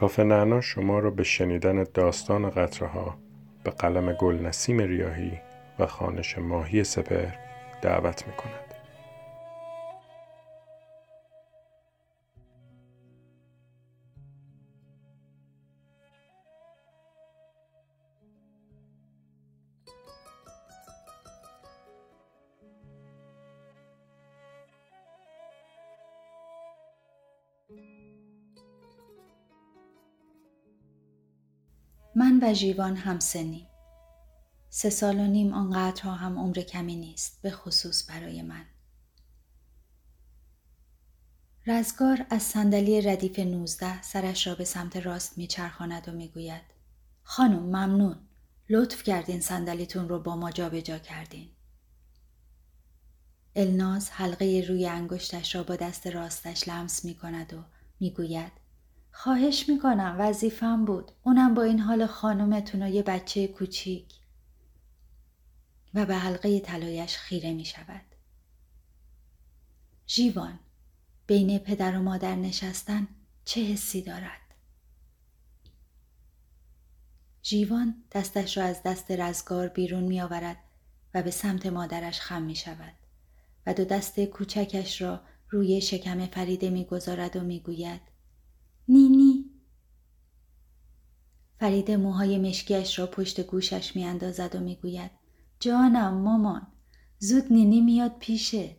کافه نعنا شما را به شنیدن داستان قطره ها به قلم گل نسیم ریاهی و خانش ماهی سپر دعوت می کند. و هم سنیم. سه سال و نیم آنقدرها هم عمر کمی نیست به خصوص برای من. رزگار از صندلی ردیف نوزده سرش را به سمت راست میچرخاند و می‌گوید خانم ممنون لطف کردین صندلیتون رو با ما جابجا کردین الناز حلقه روی انگشتش را با دست راستش لمس می کند و می‌گوید خواهش می‌کنم وظیفم بود اونم با این حال خانومتون و یه بچه کوچیک و به حلقه طلایش خیره می شود. جیوان بین پدر و مادر نشستن چه حسی دارد؟ جیوان دستش را از دست رزگار بیرون می آورد و به سمت مادرش خم می شود و دو دست کوچکش را روی شکم فریده می گذارد و می گوید نینی. فریده موهای مشکیش را پشت گوشش می اندازد و می گوید جانم مامان زود نینی میاد پیشه.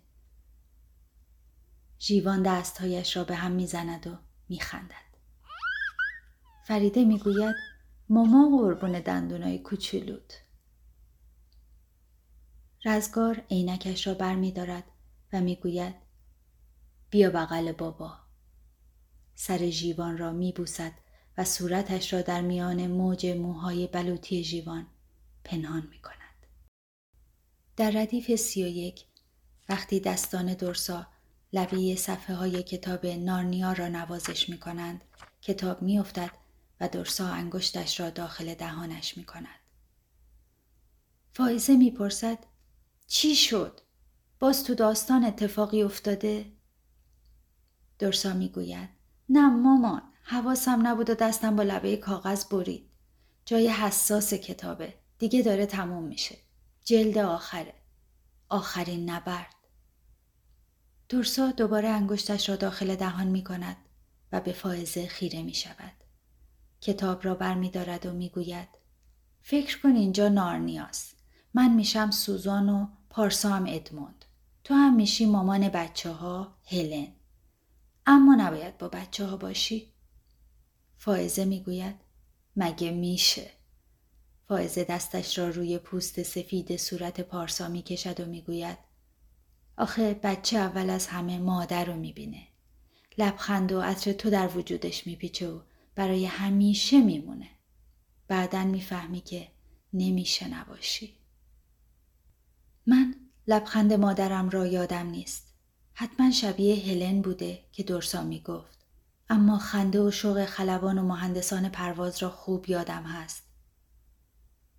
جیوان دستهایش را به هم می‌زند و میخندد. فریده می‌گوید ماما قربون دندونای کوچولوت. رزگار عینکش را بر می دارد و می‌گوید بیا بغل بابا. سر جیوان را می بوسد و صورتش را در میان موج موهای بلوطی جیوان پنهان می کند. در ردیف سی و یک وقتی دستان درسا لبه صفحه های کتاب نارنیا را نوازش می کنند کتاب می افتد و درسا انگشتش را داخل دهانش می کند. فائزه می پرسد چی شد؟ باز تو داستان اتفاقی افتاده؟ درسا می گوید نه مامان حواسم نبود و دستم با لبه کاغذ برید. جای حساس کتابه. دیگه داره تموم میشه. جلد آخره. آخرین نبرد. دورسا دوباره انگشتش را داخل دهان می کند و به فائزه خیره می شود. کتاب را بر می دارد و می گوید فکر کن اینجا نارنیاست. من میشم سوزان و پارسا هم ادموند. تو هم میشی مامان بچه ها هلن. اما نباید با بچه ها باشی. فائزه می‌گوید مگه میشه؟ فائزه دستش را روی پوست سفید صورت پارسا می کشد و می‌گوید آخه بچه اول از همه مادر رو می‌بینه. لبخند و عطر تو در وجودش میپیچه و برای همیشه میمونه. بعدا می‌فهمی که نمیشه نباشی. من لبخند مادرم را یادم نیست. حتما شبیه هلن بوده که درسا می‌گفت. اما خنده و شوق خلبان و مهندسان پرواز را خوب یادم هست.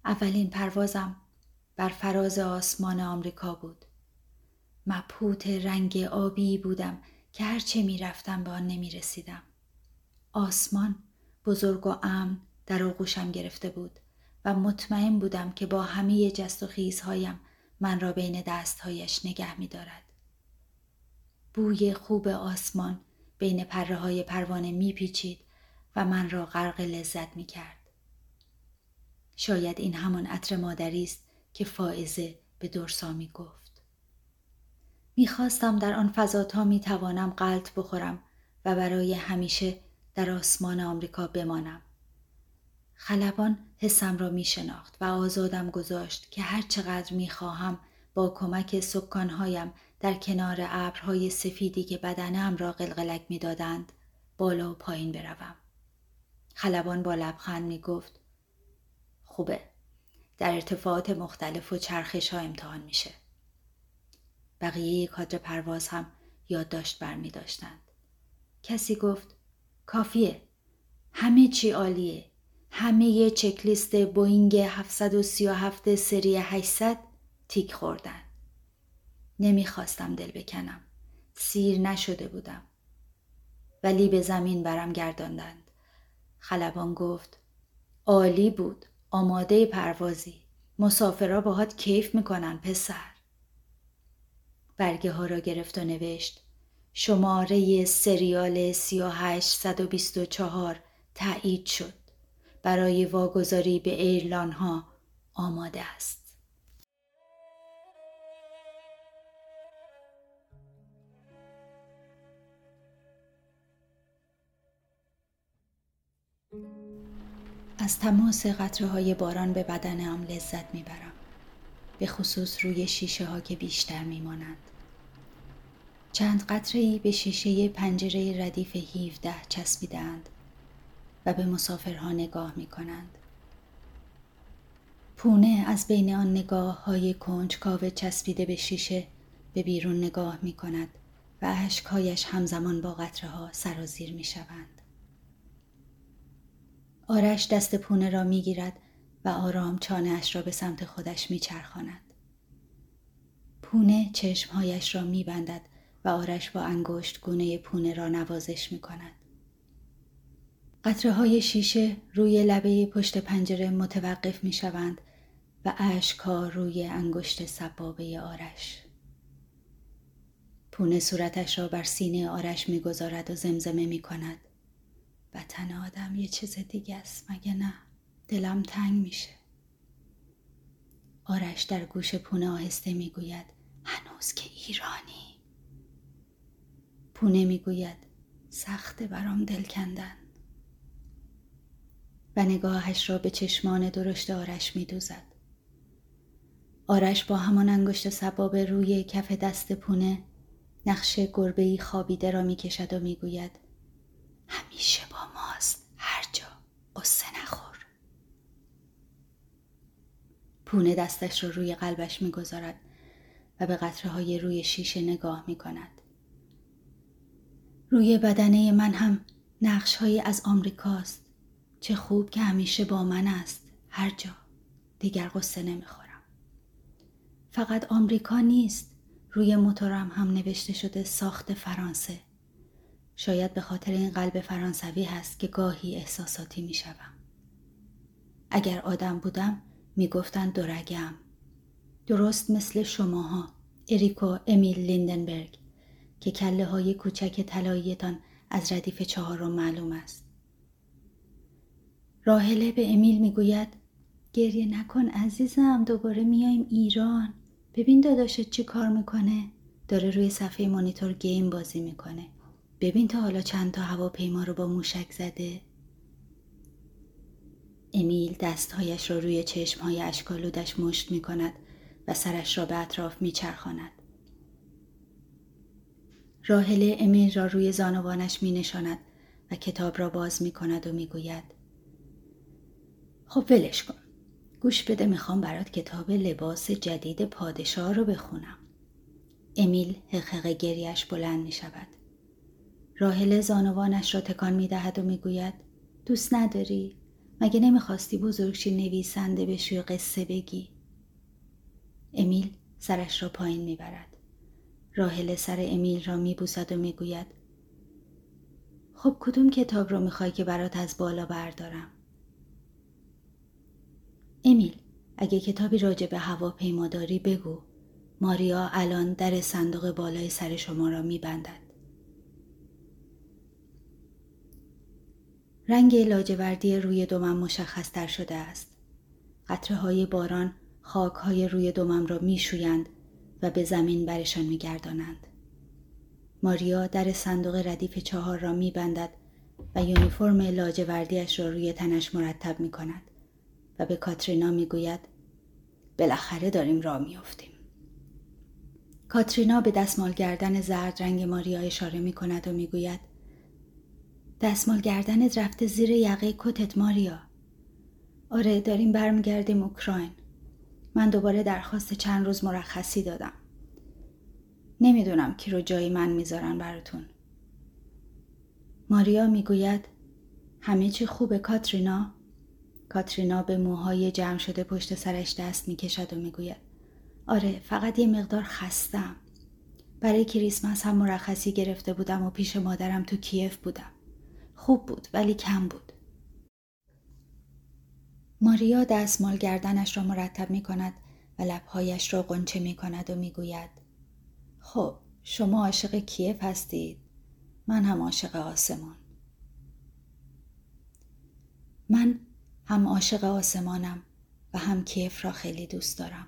اولین پروازم بر فراز آسمان آمریکا بود. مبهوت رنگ آبی بودم که هرچه می رفتم به آن نمی رسیدم. آسمان بزرگ و امن در آغوشم گرفته بود و مطمئن بودم که با همه جست و خیزهایم من را بین دستهایش نگه می دارد. بوی خوب آسمان بین پره های پروانه می پیچید و من را غرق لذت می کرد. شاید این همان عطر مادری است که فائزه به درسا می گفت. می‌خواستم در آن فضاتا می توانم قلط بخورم و برای همیشه در آسمان آمریکا بمانم. خلبان حسم را می شناخت و آزادم گذاشت که هر چقدر می خواهم با کمک سکانهایم در کنار ابرهای سفیدی که بدنم را قلقلک می دادند بالا و پایین بروم. خلبان با لبخند می گفت خوبه در ارتفاعات مختلف و چرخش ها امتحان میشه. بقیه کادر پرواز هم یادداشت بر می داشتند. کسی گفت کافیه همه چی عالیه همه یه چکلیست بوینگ 737 سری 800 تیک خوردن نمی‌خواستم دل بکنم. سیر نشده بودم. ولی به زمین برم گرداندند. خلبان گفت عالی بود. آماده پروازی. مسافرها باهات کیف می‌کنن پسر. برگه ها را گرفت و نوشت شماره سریال 3824 تایید شد. برای واگذاری به ایرلان ها آماده است. از تماس قطره های باران به بدنم لذت می‌برم به خصوص روی شیشه ها که بیشتر میمانند چند قطره ای به شیشه پنجره ردیف 17 چسبیدند و به مسافرها نگاه می کنند. پونه از بین آن نگاه های کنجکاو چسبیده به شیشه به بیرون نگاه می کند و اشکهایش همزمان با قطره ها سرازیر می شوند. آرش دست پونه را می گیرد و آرام چانه اش را به سمت خودش می چرخاند. پونه چشمهایش را می بندد و آرش با انگشت گونه پونه را نوازش می کند. قطره های شیشه روی لبه پشت پنجره متوقف می شوند و اشکها روی انگشت سبابه آرش. پونه صورتش را بر سینه آرش می‌گذارد و زمزمه می کند. وطن آدم یه چیز دیگه است مگه نه؟ دلم تنگ میشه. آرش در گوش پونه آهسته می‌گوید هنوز که ایرانی. پونه می‌گوید سخت برام دل کندن. و نگاهش را به چشمان درشت آرش می دوزد. آرش با همان انگشت سبابه روی کف دست پونه نقش گربه خوابیده را می کشد و می گوید همیشه با ماست. هر جا. قصه نخور. پونه دستش را روی قلبش می‌گذارد و به قطره های روی شیشه نگاه می کند. روی بدنه من هم نقش های از آمریکاست. چه خوب که همیشه با من است. هر جا. دیگر قصه نمی‌خورم. فقط آمریکا نیست. روی موتورم هم نوشته شده ساخت فرانسه. شاید به خاطر این قلب فرانسوی هست که گاهی احساساتی می‌شوم. اگر آدم بودم می‌گفتن دورگم. درست مثل شماها اریکو امیل لیندنبرگ که کله های کوچک طلاییتان از ردیف چهارم معلوم است. راهله به امیل می‌گوید گریه نکن عزیزم دوباره میایم ایران. ببین داداشت چی کار می‌کنه؟ داره روی صفحه مانیتور گیم بازی می‌کنه. ببین تا حالا چند تا هواپیما رو با موشک زده. امیل دستهایش را روی چشمهای اشکالودش مشت می کند و سرش را به اطراف می چرخاند. راهله امیل را روی زانوانش می نشاند و کتاب را باز می کند و می گوید خب ولش کن. گوش بده می‌خوام برات کتاب لباس جدید پادشاه رو بخونم. امیل حقق گریش بلند می شود راهله زانوانش را تکان می دهد و می گوید دوست نداری؟ مگه نمی‌خواستی بزرگشی نویسنده بشی و قصه بگی؟ امیل سرش را پایین می‌برد. راهله سر امیل را میبوسد و می‌گوید خب کدوم کتاب رو می‌خوای که برات از بالا بردارم؟ امیل اگه کتابی راجع به هواپیما داری بگو ماریا الان در صندوق بالای سر شما را میبندد رنگ لاجوردی روی دومم مشخص تر شده است قطره های باران خاک های روی دومم را میشویند و به زمین برشان میگردانند ماریا در صندوق ردیف چهار را میبندد و یونیفرم لاجوردیش را روی تنش مرتب می کند. و به کاترینا می‌گوید بالاخره داریم راه میافتیم کاترینا به دستمال گردن زرد رنگ ماریا اشاره می کند و می‌گوید دستمال گردنت رفته زیر یقه کتت ماریا. آره داریم برمیگردیم اوکراین. من دوباره درخواست چند روز مرخصی دادم. نمی‌دونم کی رو جای من می‌ذارن براتون. ماریا می‌گوید همه چی خوبه کاترینا؟ کاترینا به موهای جمع شده پشت سرش دست می‌کشد و می‌گوید آره فقط یه مقدار خستم. برای کریسمس هم مرخصی گرفته بودم و پیش مادرم تو کیف بودم. خوب بود ولی کم بود. ماریا دستمال گردنش را مرتب می کند و لبهایش را غنچه می کند و می گوید خب شما عاشق کیف هستید. من هم عاشق آسمان. من هم عاشق آسمانم و هم کیف را خیلی دوست دارم.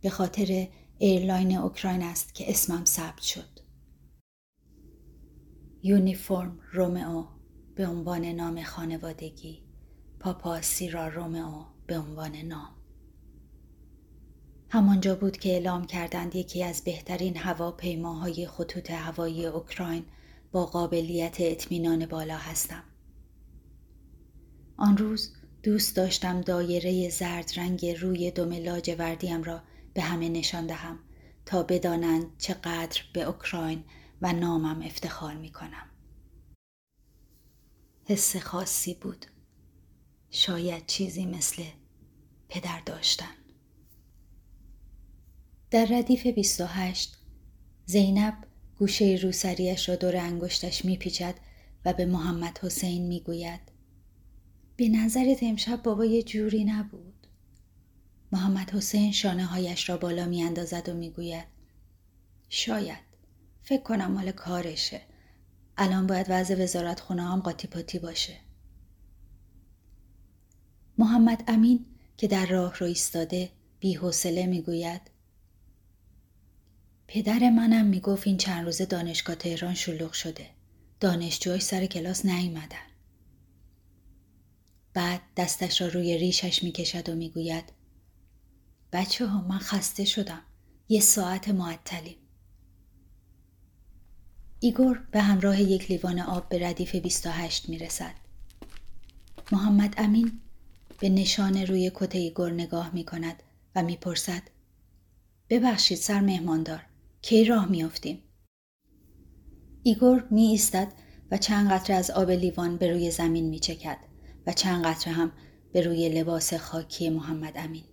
به خاطر airline اوکراین است که اسمم ثبت شد. یونیفرم رومئو به عنوان نام خانوادگی پاپا سیرا رومئو به عنوان نام همانجا بود که اعلام کردند یکی از بهترین هواپیماهای خطوط هوایی اوکراین با قابلیت اطمینان بالا هستم. آن روز دوست داشتم دایره زرد رنگ روی دم لاجوردیم را به همه نشان دهم تا بدانند چقدر به اوکراین و نامم افتخار می کنم. حس خاصی بود. شاید چیزی مثل پدر داشتن. در ردیف 28 زینب گوشه روسریش را دور انگشتش میپیچد و به محمد حسین می‌گوید به نظرت امشب بابا یه جوری نبود محمد حسین شانه هایش را بالا میاندازد و می‌گوید شاید فکر کنم مال کارشه الان باید وضع وزارت خونه هم قاطی پاتی باشه محمد امین که در راه رو ایستاده بی حوصله می‌گوید پدر منم می‌گفت این چند روزه دانشگاه تهران شلوغ شده. دانشجوهاش سر کلاس نیومدن. بعد دستش را روی ریشش می‌کشد و می‌گوید بچه ها من خسته شدم. یه ساعت معطلیم. ایگور به همراه یک لیوان آب به ردیف 28 می‌رسد. محمد امین به نشان روی کت ایگور نگاه می کند و می‌پرسد ببخشید سر مهماندار کی راه میافتیم ایگور می ایستد و چند قطره از آب لیوان به روی زمین می چکد و چند قطره هم به روی لباس خاکی محمد امین.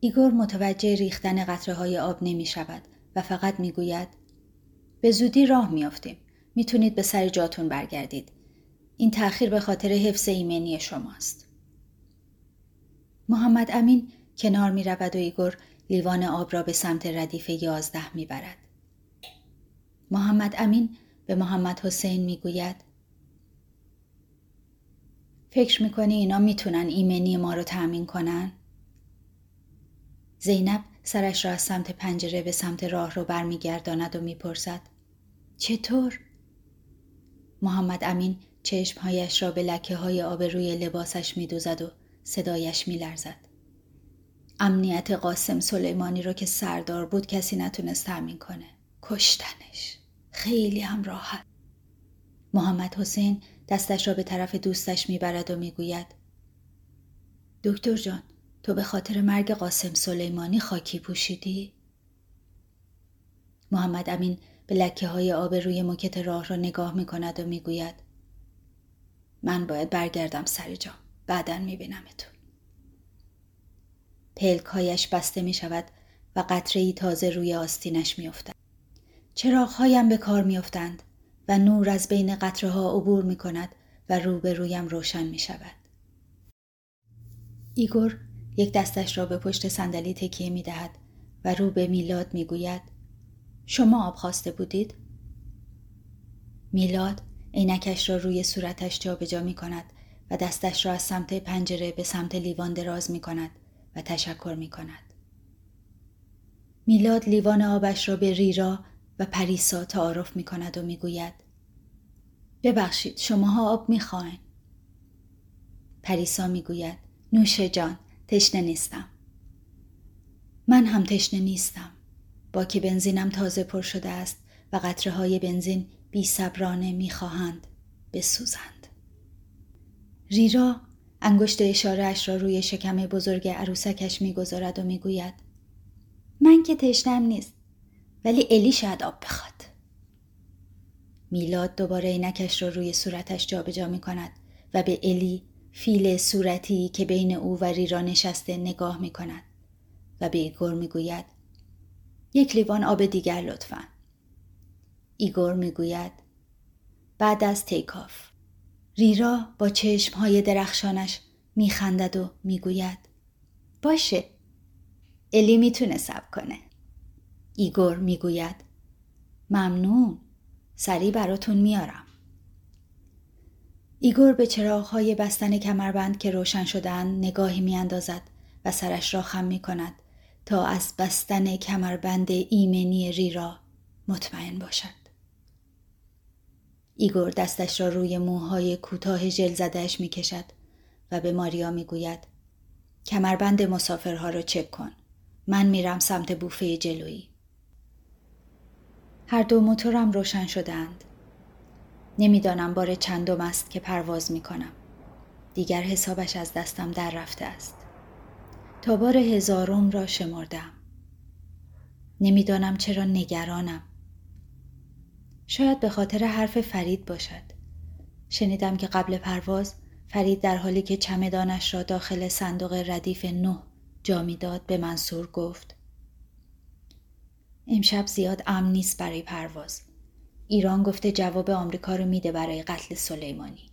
ایگور متوجه ریختن قطره های آب نمی شود و فقط می گوید به زودی راه میافتیم. می‌تونید به سر جاتون برگردید. این تأخیر به خاطر حفظ ایمنی شماست. محمد امین کنار می رود و ایگور لیوان آب را به سمت ردیف یازده می برد. محمد امین به محمد حسین می گوید فکر می‌کنی اینا می‌تونن ایمنی ما رو تأمین کنن؟ زینب سرش را از سمت پنجره به سمت راه رو برمیگرداند و می‌پرسد چطور؟ محمد امین چشمهایش را به لکه های آب روی لباسش میدوزد و صدایش میلرزد. امنیت قاسم سلیمانی رو که سردار بود کسی نتونست تأمین کنه کشتنش خیلی هم راحت محمد حسین دستش را به طرف دوستش می‌برد و می‌گوید دکتر جان تو به خاطر مرگ قاسم سلیمانی خاکی پوشیدی؟ محمد امین به لکه های آب روی موکت راه را نگاه می کند و می‌گوید من باید برگردم سر جام بعدا می بینمتون. پلکهایش بسته می شود و قطره ای تازه روی آستینش می افتد. چراغهایم به کار می افتند و نور از بین قطره ها عبور می کند و روبرویم روشن می شود. ایگور یک دستش را به پشت صندلی تکیه می دهد و رو به میلاد می گوید شما آب خواسته بودید؟ میلاد عینکش را روی صورتش جابجا می کند و دستش را از سمت پنجره به سمت لیوان دراز می کند و تشکر می کند. میلاد لیوان آبش را به ریرا و پریسا تعارف می کند و می گوید ببخشید شماها آب می خواهن. پریسا می گوید نوش جان تشنه نیستم. من هم تشنه نیستم. با که بنزینم تازه پر شده است و قطره های بنزین بی صبرانه می خواهند بسوزند. ریرا انگشت اشارهاش را روی شکم بزرگ عروسکش می‌گذارد و می‌گوید من که تشنم نیست ولی الی شاید آب بخواد میلاد دوباره عینکش را روی صورتش جابجا می کند و به الی فیل صورتی که بین او و ریرا نشسته نگاه می کند و به ایگور می گوید یک لیوان آب دیگر لطفا. ایگور می گوید بعد از takeoff ریرا با چشمهای درخشانش میخندد و می‌گوید باشه. الی می‌تونه صبر کنه. ایگور می‌گوید ممنون. سریع براتون میارم. ایگور به چراغهای بستن کمربند که روشن شدن نگاهی میاندازد و سرش را خم می کند تا از بستن کمربند ایمنی ریرا مطمئن باشد. ایگور دستش را روی موهای کوتاه ژل زدهش می کشد و به ماریا می گوید کمربند مسافرها را چک کن. من میرم سمت بوفه جلویی. هر دو موتورم روشن شدند. نمی‌دانم بار چندم است که پرواز می کنم. دیگر حسابش از دستم در رفته است. تا بار هزارم را شمردم. نمی‌دانم چرا نگرانم. شاید به خاطر حرف فرید باشد. شنیدم که قبل پرواز فرید در حالی که چمدانش را داخل صندوق ردیف نه جا می‌داد به منصور گفت امشب زیاد امن نیست برای پرواز. ایران گفته جواب آمریکا رو میده برای قتل سلیمانی.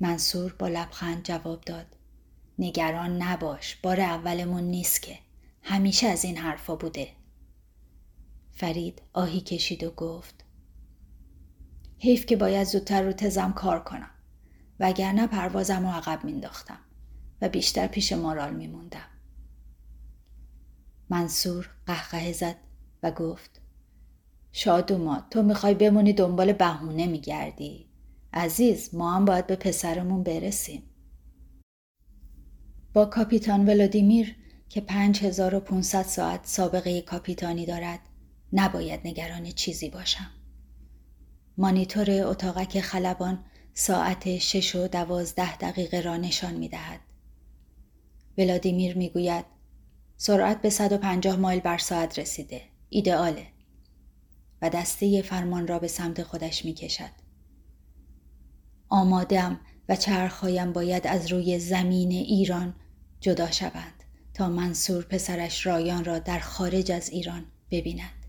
منصور با لبخند جواب داد. نگران نباش بار اولمون نیست که. همیشه از این حرفا بوده. فرید آهی کشید و گفت. حیف که باید زودتر رو تزم کار کنم. وگرنه پروازم رو عقب مینداختم و بیشتر پیش مارال میموندم. منصور قهقه زد و گفت. شادوما تو می‌خوای بمونی دنبال بهونه میگردی عزیز ما هم باید به پسرمون برسیم با کاپیتان ولادیمیر که 5500 ساعت سابقه کاپیتانی دارد نباید نگران چیزی باشم. مانیتور اتاقک خلبان ساعت 6 و 12 دقیقه را نشان می دهد. ولادیمیر می گوید سرعت به 150 مایل بر ساعت رسیده. ایدئاله. و دسته فرمان را به سمت خودش می کشد. آمادم و چرخهایم باید از روی زمین ایران جدا شوند تا منصور پسرش رایان را در خارج از ایران ببیند.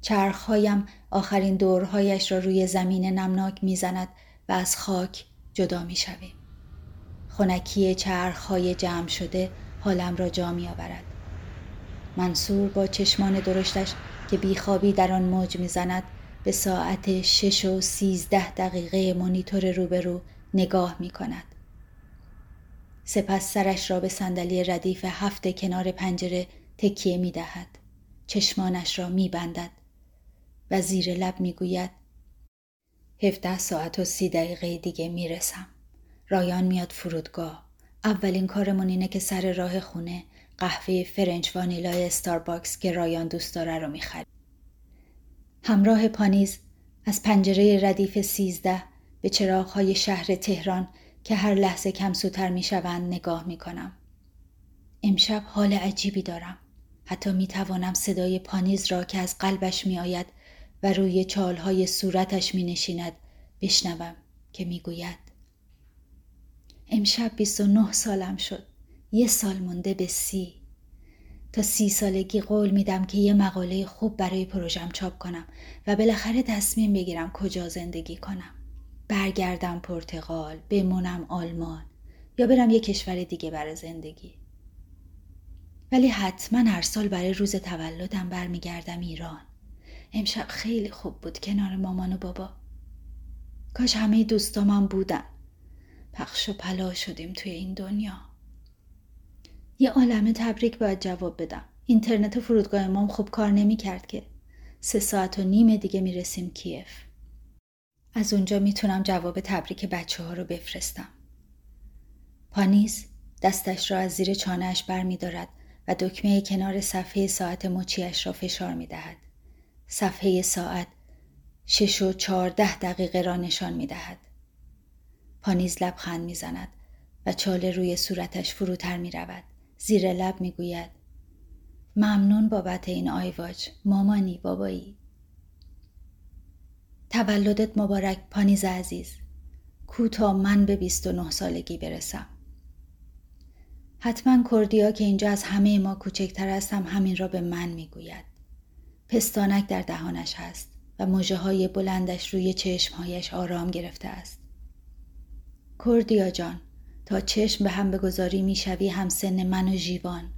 چرخهایم آخرین دورهایش را روی زمین نمناک می‌زند و از خاک جدا می شویم. خونکی چرخهای جمع شده حالم را جا می آورد. منصور با چشمان درشتش که بیخوابی در آن موج می‌زند به ساعت شش و سیزده دقیقه مانیتور روبرو نگاه می کند. سپس سرش را به صندلی ردیف هفت کنار پنجره تکیه می دهد. چشمانش را می بندد و زیر لب می گوید هفته ساعت و سی دقیقه دیگه می رسم. رایان میاد فرودگاه. اولین کارمون اینه که سر راه خونه قهوه French vanilla ی Starbucks که رایان دوست داره رو می‌خریم. همراه پانیز از پنجره ردیف سیزده به چراغهای شهر تهران که هر لحظه کم سوتر می شوند نگاه می کنم. امشب حال عجیبی دارم. حتی می توانم صدای پانیز را که از قلبش می آید و روی چالهای صورتش می نشیند بشنوم که می گوید. امشب 29 سالم شد. یه سال مونده به سی. تا سی سالگی قول میدم که یه مقاله خوب برای پروژم چاپ کنم و بالاخره تصمیم بگیرم کجا زندگی کنم. برگردم پرتغال بمونم آلمان یا برم یه کشور دیگه برای زندگی. ولی حتما هر سال برای روز تولدم برمیگردم ایران. امشب خیلی خوب بود کنار مامان و بابا. کاش همه دوستامم بودن. پخش و پلا شدیم توی این دنیا. یه عالم تبریک باید جواب بدم اینترنت فرودگاه امام خوب کار نمی کرد که سه ساعت و نیم دیگه می‌رسیم کیف از اونجا می‌تونم جواب تبریک بچه ها رو بفرستم. پانیز دستش را از زیر چانهش بر می دارد و دکمه کنار صفحه ساعت مچیش را فشار می دهد. صفحه ساعت شش و چهارده دقیقه را نشان می دهد. پانیز لبخند می زند و چاله روی صورتش فروتر می رود. زیر لب می گوید ممنون بابت این آیواج مامانی بابایی. تولدت مبارک پانیز عزیز. کو تا من به 29 سالگی برسم. حتما کردیا که اینجا از همه ما کوچکتر هستم همین را به من می‌گوید. پستانک در دهانش هست و مجه های بلندش روی چشمهایش آرام گرفته است. کردیا جان تا چشم به هم بگذاری می‌شوی هم سن من و جیوان.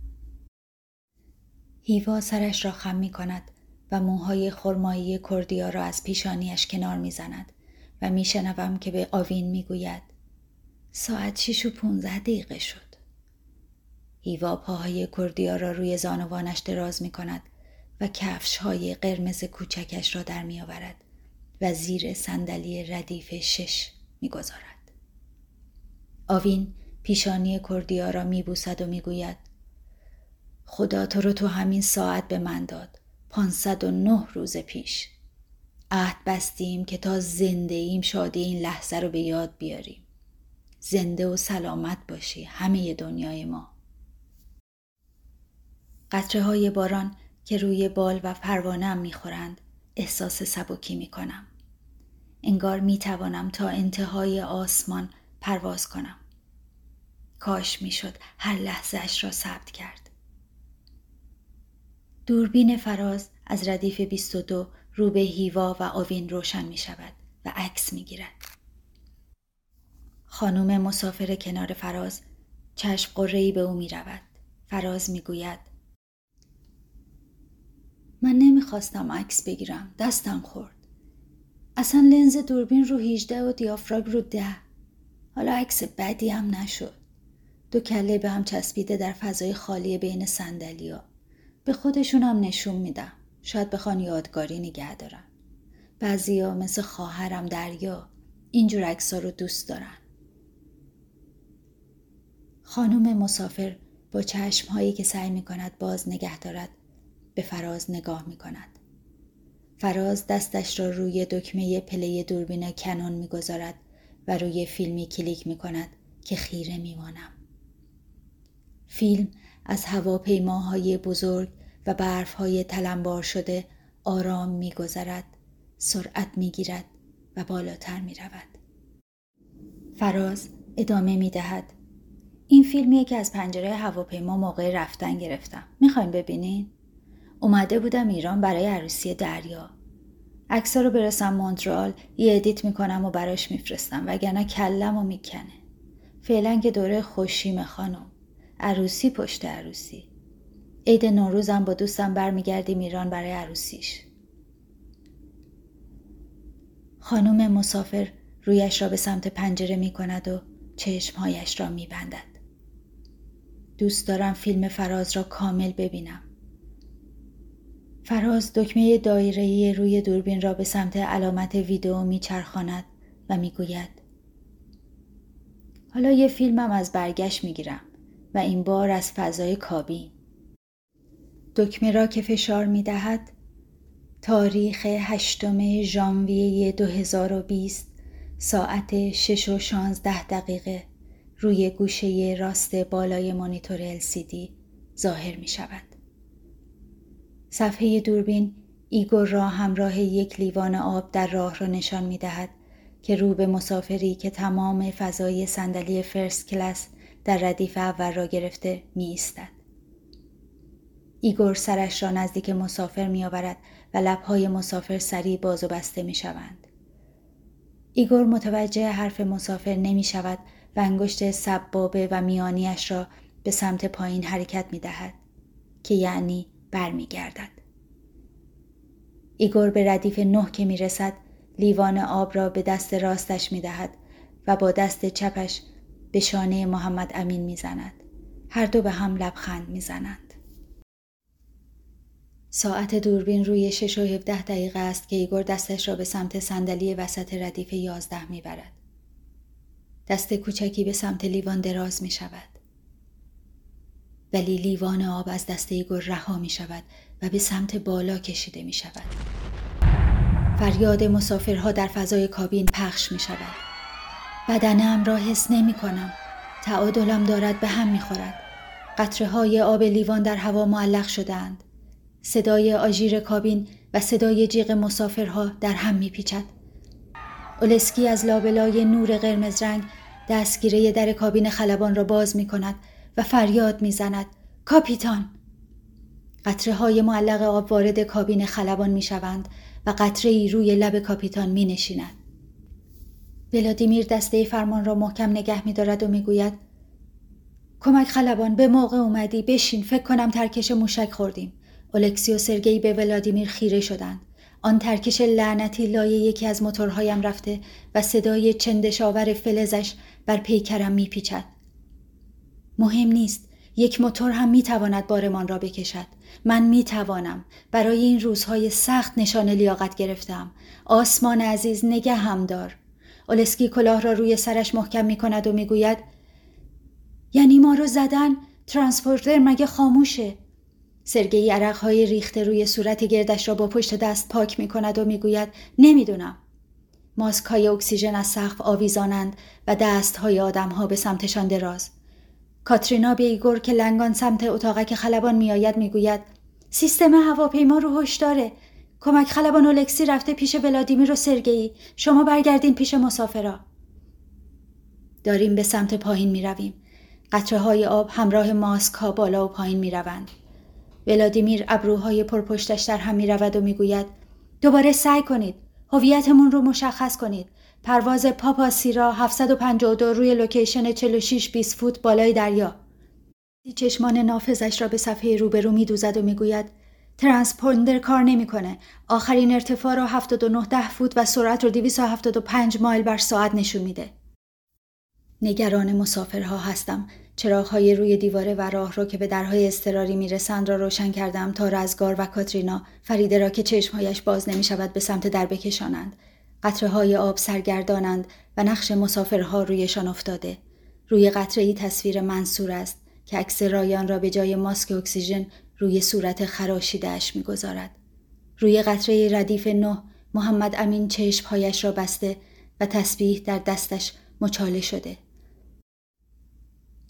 هیوا سرش را خم می کند و موهای خرمایی کردیا را از پیشانیش کنار می‌زند و میشنوم که به آوین می‌گوید ساعت شیش و پونزده دقیقه شد. هیوا پاهای کردیا را روی زانوانش دراز می کند و کفش های قرمز کوچکش را در می آورد و زیر صندلی ردیف شش می گذارد. آوین پیشانی کردیا را می بوسد و می گوید خدا تو رو تو همین ساعت به من داد پانصد و نه روز پیش. عهد بستیم که تا زنده ایم شادی این لحظه رو به یاد بیاریم. زنده و سلامت باشی همه دنیای ما. قطره های باران که روی بال و پروانم می‌خورند احساس سبکی می‌کنم. انگار می‌توانم تا انتهای آسمان پرواز کنم. کاش می‌شد هر لحظه اش را ثبت کرد. دوربین فراز از ردیف 22 رو به هیوا و آوین روشن می شود و عکس می گیرد. خانم مسافر کنار فراز چشم قرهی به او می رود. فراز می گوید من نمی‌خواستم عکس بگیرم دستم خورد اصلا لنز دوربین رو 18 و دیافراگ رو ده حالا عکس بدی هم نشد. دو کله به هم چسبیده در فضای خالی بین سندلیا به خودشونم نشون میدم. شاید بخوان یادگاری نگه دارن. بعضیا مثل خواهرم دریا اینجور عکس رو دوست دارن. خانم مسافر با چشم هایی که سعی می کند باز نگه دارد به فراز نگاه می کند. فراز دستش را روی دکمه پله دوربین کنون می‌گذارد و روی فیلمی کلیک می کند که خیره می مانم. فیلم از هواپیماهای بزرگ و برفهای تلمبار شده آرام میگذرد سرعت می‌گیرد و بالاتر می رود. فراز ادامه می دهد. این فیلمیه که از پنجره هواپیما موقع رفتن گرفتم. می‌خوایم ببینین؟ اومده بودم ایران برای عروسی دریا عکسا رو برسم مونترال یه ادیت می‌کنم و براش میفرستم وگرنه کلم و می‌کنه فعلا که دوره خوشیم خانم عروسی پشت عروسی عید نوروزم با دوستم برمیگردیم ایران برای عروسیش خانم مسافر رویش را به سمت پنجره می کند و چشمهایش را می بندد. دوست دارم فیلم فراز را کامل ببینم. فراز دکمه دایره‌ای روی دوربین را به سمت علامت ویدئو میچرخاند و می‌گوید حالا یه فیلمم از برگشت می‌گیرم و این بار از فضای کابین دکمه را که فشار می‌دهد تاریخ هشتم ژانویه 2020 ساعت 6 و 16 دقیقه روی گوشه راست بالای مانیتور LCD ظاهر می شود. صفحه دوربین ایگور را همراه یک لیوان آب در راه را نشان می دهد که رو به مسافری که تمام فضای صندلی first class در ردیف اول را گرفته می ایستد. ایگور سرش را نزدیک مسافر می آورد و لبهای مسافر سریع باز و بسته می شوند. ایگور متوجه حرف مسافر نمی شود و انگشت سبابه و میانیش را به سمت پایین حرکت می دهد که یعنی برمیگردد. ایگور به ردیف نه که می رسد لیوان آب را به دست راستش می دهد و با دست چپش به شانه محمد امین می زند. هر دو به هم لبخند می زنند. ساعت دوربین روی شش و هفده دقیقه است که ایگور دستش را به سمت صندلی وسط ردیف یازده می برد. دست کوچکی به سمت لیوان دراز می شود. ولی لیوان آب از دست ایگور رها می شود و به سمت بالا کشیده می شود. فریاد مسافرها در فضای کابین پخش می شود. بدنم را حس نمی کنم. تعادلم دارد به هم می خورد. قطره های آب لیوان در هوا معلق شدهاند. صدای آژیر کابین و صدای جیغ مسافرها در هم می پیچد. اولسکی از لابلای نور قرمز رنگ دستگیره در کابین خلبان را باز می کند و فریاد می‌زند. کاپیتان! قطره های معلق آب وارد کابین خلبان می شوند و قطره ای روی لب کاپیتان می نشیند. ولادیمیر دسته فرمان را محکم نگه می دارد و می گوید کمک خلبان به موقع اومدی بشین فکر کنم ترکش موشک خوردیم. الکسی و سرگی به ولادیمیر خیره شدند. آن ترکش لعنتی لای یکی از موتورهایم رفته و صدای چندش‌آور فلزش بر پیکرم میپیچد. مهم نیست. یک موتور هم می‌تواند بارمان را بکشد. من می‌توانم. برای این روزهای سخت نشان لیاقت گرفتم. آسمان عزیز نگهم دار. الکسی کلاه را روی سرش محکم می‌کند و می‌گوید یعنی ما رو زدن ترانسپورتر مگه خاموشه؟ سرگی عرقهای ریخته روی صورت گردش را با پشت دست پاک می کند و می‌گوید نمی‌دونم. ماسک های اکسیژن از سقف آویزانند و دست های آدم ها به سمتشان دراز. کاترینا به ایگور که لنگان سمت اتاقک خلبان میآید می‌گوید سیستم هواپیما رو هوش داره. کمک خلبان الکسی رفته پیش ولادیمیر و سرگئی. شما برگردین پیش مسافرا. داریم به سمت پایین می رویم. قطره های آب همراه ماسک ها بالا و پایین می روند. ولادیمیر ابروهای پرپشتش در هم می رود و می گوید دوباره سعی کنید. هویتمون رو مشخص کنید. پرواز پاپا سیرا 752 روی لوکیشن 46 20 فوت بالای دریا چشمان نافذش را به صفحه روبرو می دوزد و می گوید ترانسپوندر کار نمی‌کنه. آخرین ارتفاع را 79 ده فوت و سرعت رو 275 مایل بر ساعت نشون میده. نگران مسافرها هستم چراغهای روی دیواره و راه رو که به درهای استراری می‌رسند را روشن کردم تا رزگار و کاترینا فریده را که چشمهایش باز نمی شود به سمت در بکشانند. قطره های آب سرگردانند و نقش مسافرها رویشان افتاده. روی قطره ای تصویر منصور است که عکس رایان را به جای ماسک اکسیژن روی صورت خراشیدهش می‌گذارد. روی قطره ردیف نه محمد امین چشمهایش را بسته و تسبیح در دستش مچاله شده.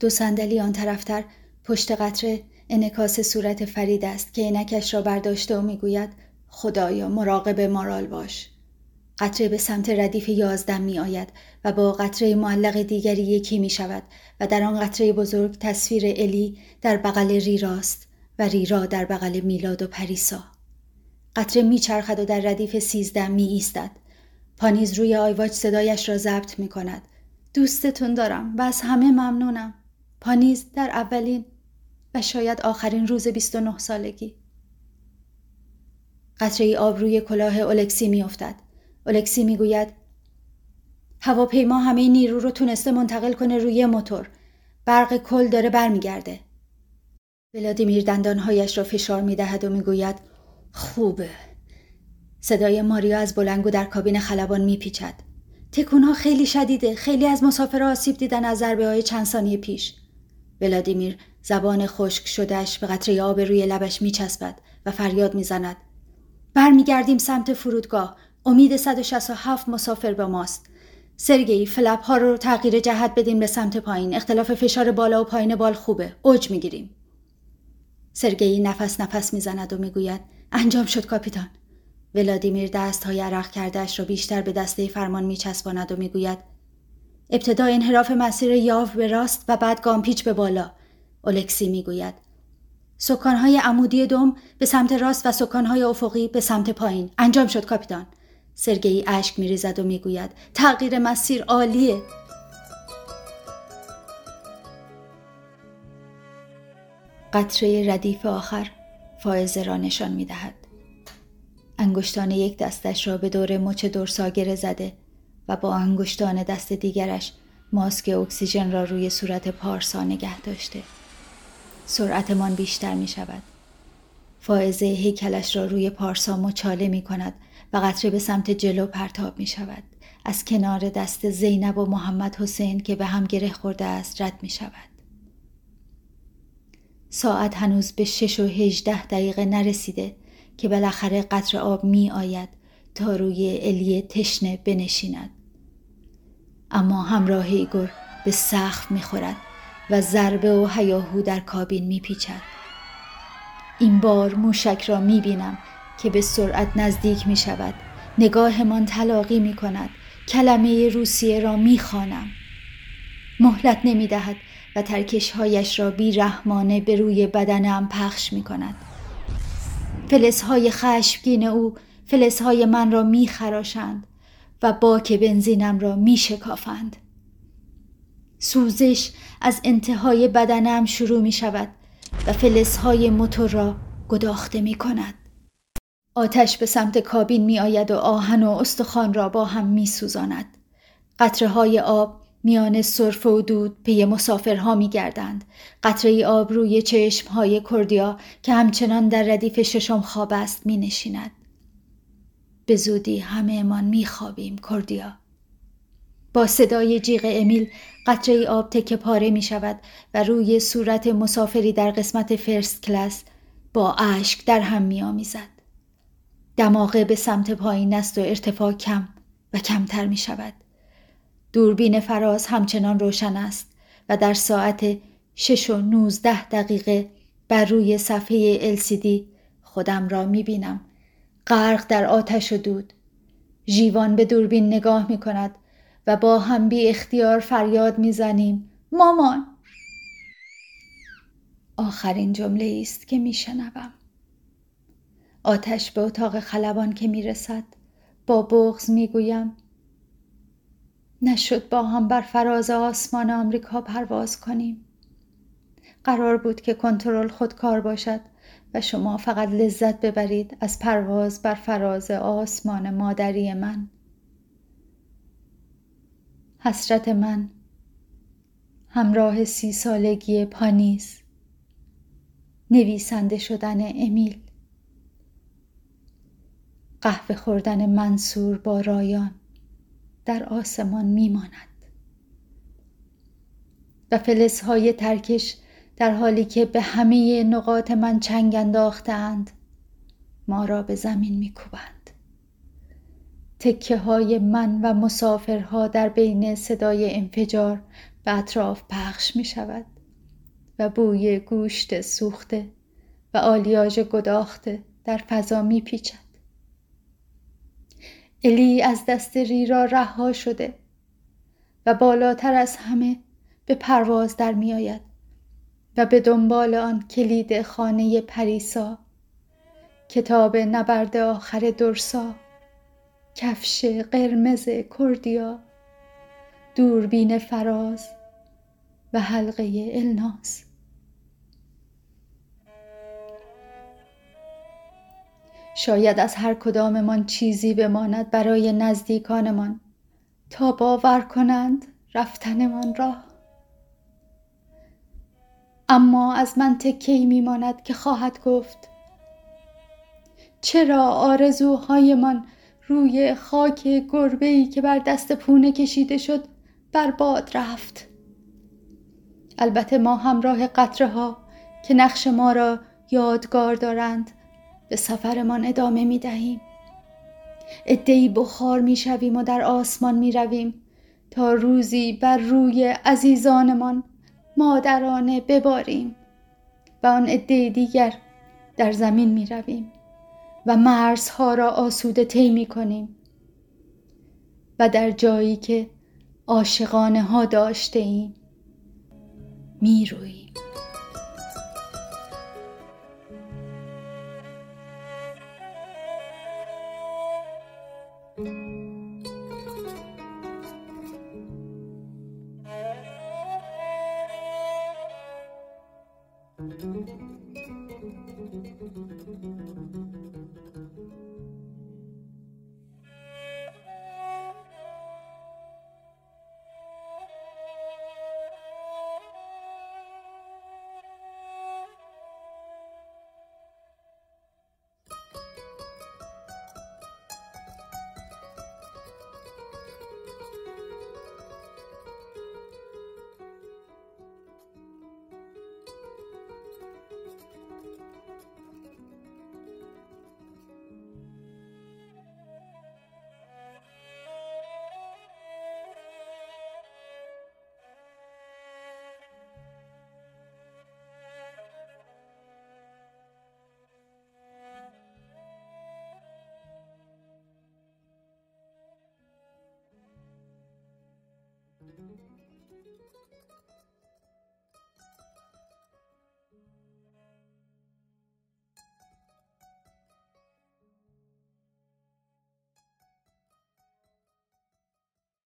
دو صندلی آن طرفتر پشت قطره انکاس صورت فرید است که عینکش را برداشته و می‌گوید خدایا مراقب مارال باش قطره به سمت ردیف یازدم می آید و با قطره معلق دیگری یکی می شود و در آن قطره بزرگ تصویر الی در بغل ریراست و ریرا در بغل میلاد و پریسا. قطره می چرخد و در ردیف سیزدم می ایستد پانیز روی آیواج صدایش را ضبط می کند دوستتون دارم و از همه ممنونم. پانیز در اولین و شاید آخرین روز 29 سالگی. قطره آب روی کلاه الکسی میافتد. الکسی می‌گوید هواپیما همه نیرو رو تونسته منتقل کنه روی موتور. برق کل داره برمیگرده. ولادیمیر دندانهایش را فشار می‌دهد و می‌گوید خوبه. صدای ماریا از بلنگو در کابین خلبان میپیچد. تکونها خیلی شدیده. خیلی از مسافرها آسیب دیدن از ضربه های چند ثانیه پیش. ولادیمیر زبان خشک شدهش به قطره آب روی لبش میچسبد و فریاد می‌زند. برمیگردیم سمت فرودگاه. امید 167 مسافر به ماست. سرگئی فلپ ها رو تغییر جهت بدیم به سمت پایین. اختلاف فشار بالا و پایین بال خوبه. اوج می‌گیریم. سرگئی نفس نفس می‌زند و می‌گوید انجام شد کاپیتان. ولادیمیر دست های عرق کردهش را بیشتر به دسته فرمان میچسباند و می‌گوید ابتدا انحراف مسیر یاو به راست و بعد گامپیچ به بالا. الکسی می‌گوید سکانهای عمودی دوم به سمت راست و سکانهای افقی به سمت پایین. انجام شد کاپیتان. سرگئی اشک میریزد و می‌گوید تغییر مسیر عالیه قطره ردیف آخر فائزه را نشان می‌دهد انگشتان یک دستش را به دور مچ درساگره زده و با انگشتان دست دیگرش ماسک اکسیژن را روی صورت پارسا نگه داشته. سرعتمان بیشتر می شود. فائزه هیکلش را روی پارسا مچاله می کند و قطره به سمت جلو پرتاب می شود. از کنار دست زینب و محمد حسین که به هم گره خورده است رد می شود. ساعت هنوز به شش و هجده دقیقه نرسیده که بالاخره قطر آب می آید تا روی الی تشنه بنشیند اما همراه ایگور به سخف می‌خورد و ضربه و هیاهو در کابین میپیچد این بار موشک را می‌بینم که به سرعت نزدیک می شود نگاهمان تلاقی می کند کلمه روسیه را می خانم. مهلت نمی دهد و ترکشهایش را بیرحمانه به روی بدنم پخش می کند فلسهای خشمگین او فلزهای من را می خراشند و باک بنزینم را می شکافند. سوزش از انتهای بدنم شروع می شود و فلزهای موتور را گداخته می کند. آتش به سمت کابین می آید و آهن و استخوان را با هم می سوزاند. قطره های آب میان صرف و دود پی مسافرها می گردند. قطره آب روی چشم های کردیا که همچنان در ردیف ششم خواب است می نشیند. به زودی همه امان می خوابیم کردیا. با صدای جیغ امیل قطره آب تکه پاره می شود و روی صورت مسافری در قسمت فرست کلاس با اشک در هم می آمیزد. دماغه به سمت پایین است و ارتفاع کم و کمتر می شود. دوربین فراز همچنان روشن است و در ساعت شش و نوزده دقیقه بر روی صفحه LCD خودم را می بینم. غرق در آتش و دود. جیوان به دوربین نگاه می کند و با هم بی اختیار فریاد می زنیم. مامان! آخرین جمله است که می شنوم. آتش به اتاق خلبان که می رسد با بغز می گویم نشد با هم بر فراز آسمان آمریکا پرواز کنیم. قرار بود که کنترل خودکار باشد و شما فقط لذت ببرید از پرواز بر فراز آسمان مادری من. حسرت من همراه سی سالگی پانیز نویسنده شدن امیل. قهوه خوردن منصور با رایان در آسمان میماند و فلزهای ترکش در حالی که به همه نقاط من چنگ انداختند ما را به زمین میکوبند تکه های من و مسافرها در بین صدای انفجار به اطراف پخش می شود و بوی گوشت سوخته و آلیاژ گداخته در فضا می پیچد. الی از دست ریرا رها شده و بالاتر از همه به پرواز در می آید و به دنبال آن کلید خانه پریسا کتاب نبرد آخر درسا کفش قرمز کردیا دوربین فراز و حلقه الناس. شاید از هر کداممان چیزی بماند برای نزدیکانمان. تا باور کنند رفتنمان را. اما از من تکی میماند که خواهد گفت چرا آرزوهایمان روی خاک گربه ای که بر دست پونه کشیده شد برباد رفت؟ البته ما همراه قطره ها که نقش ما را یادگار دارند به سفرمان ادامه می دهیم ادهی بخار می شویم و در آسمان می رویم تا روزی بر روی عزیزانمان مادرانه بباریم و آن عده دیگر در زمین می رویم و مرزها را آسوده طی می کنیم و در جایی که عاشقانه ها داشته ایم می رویم.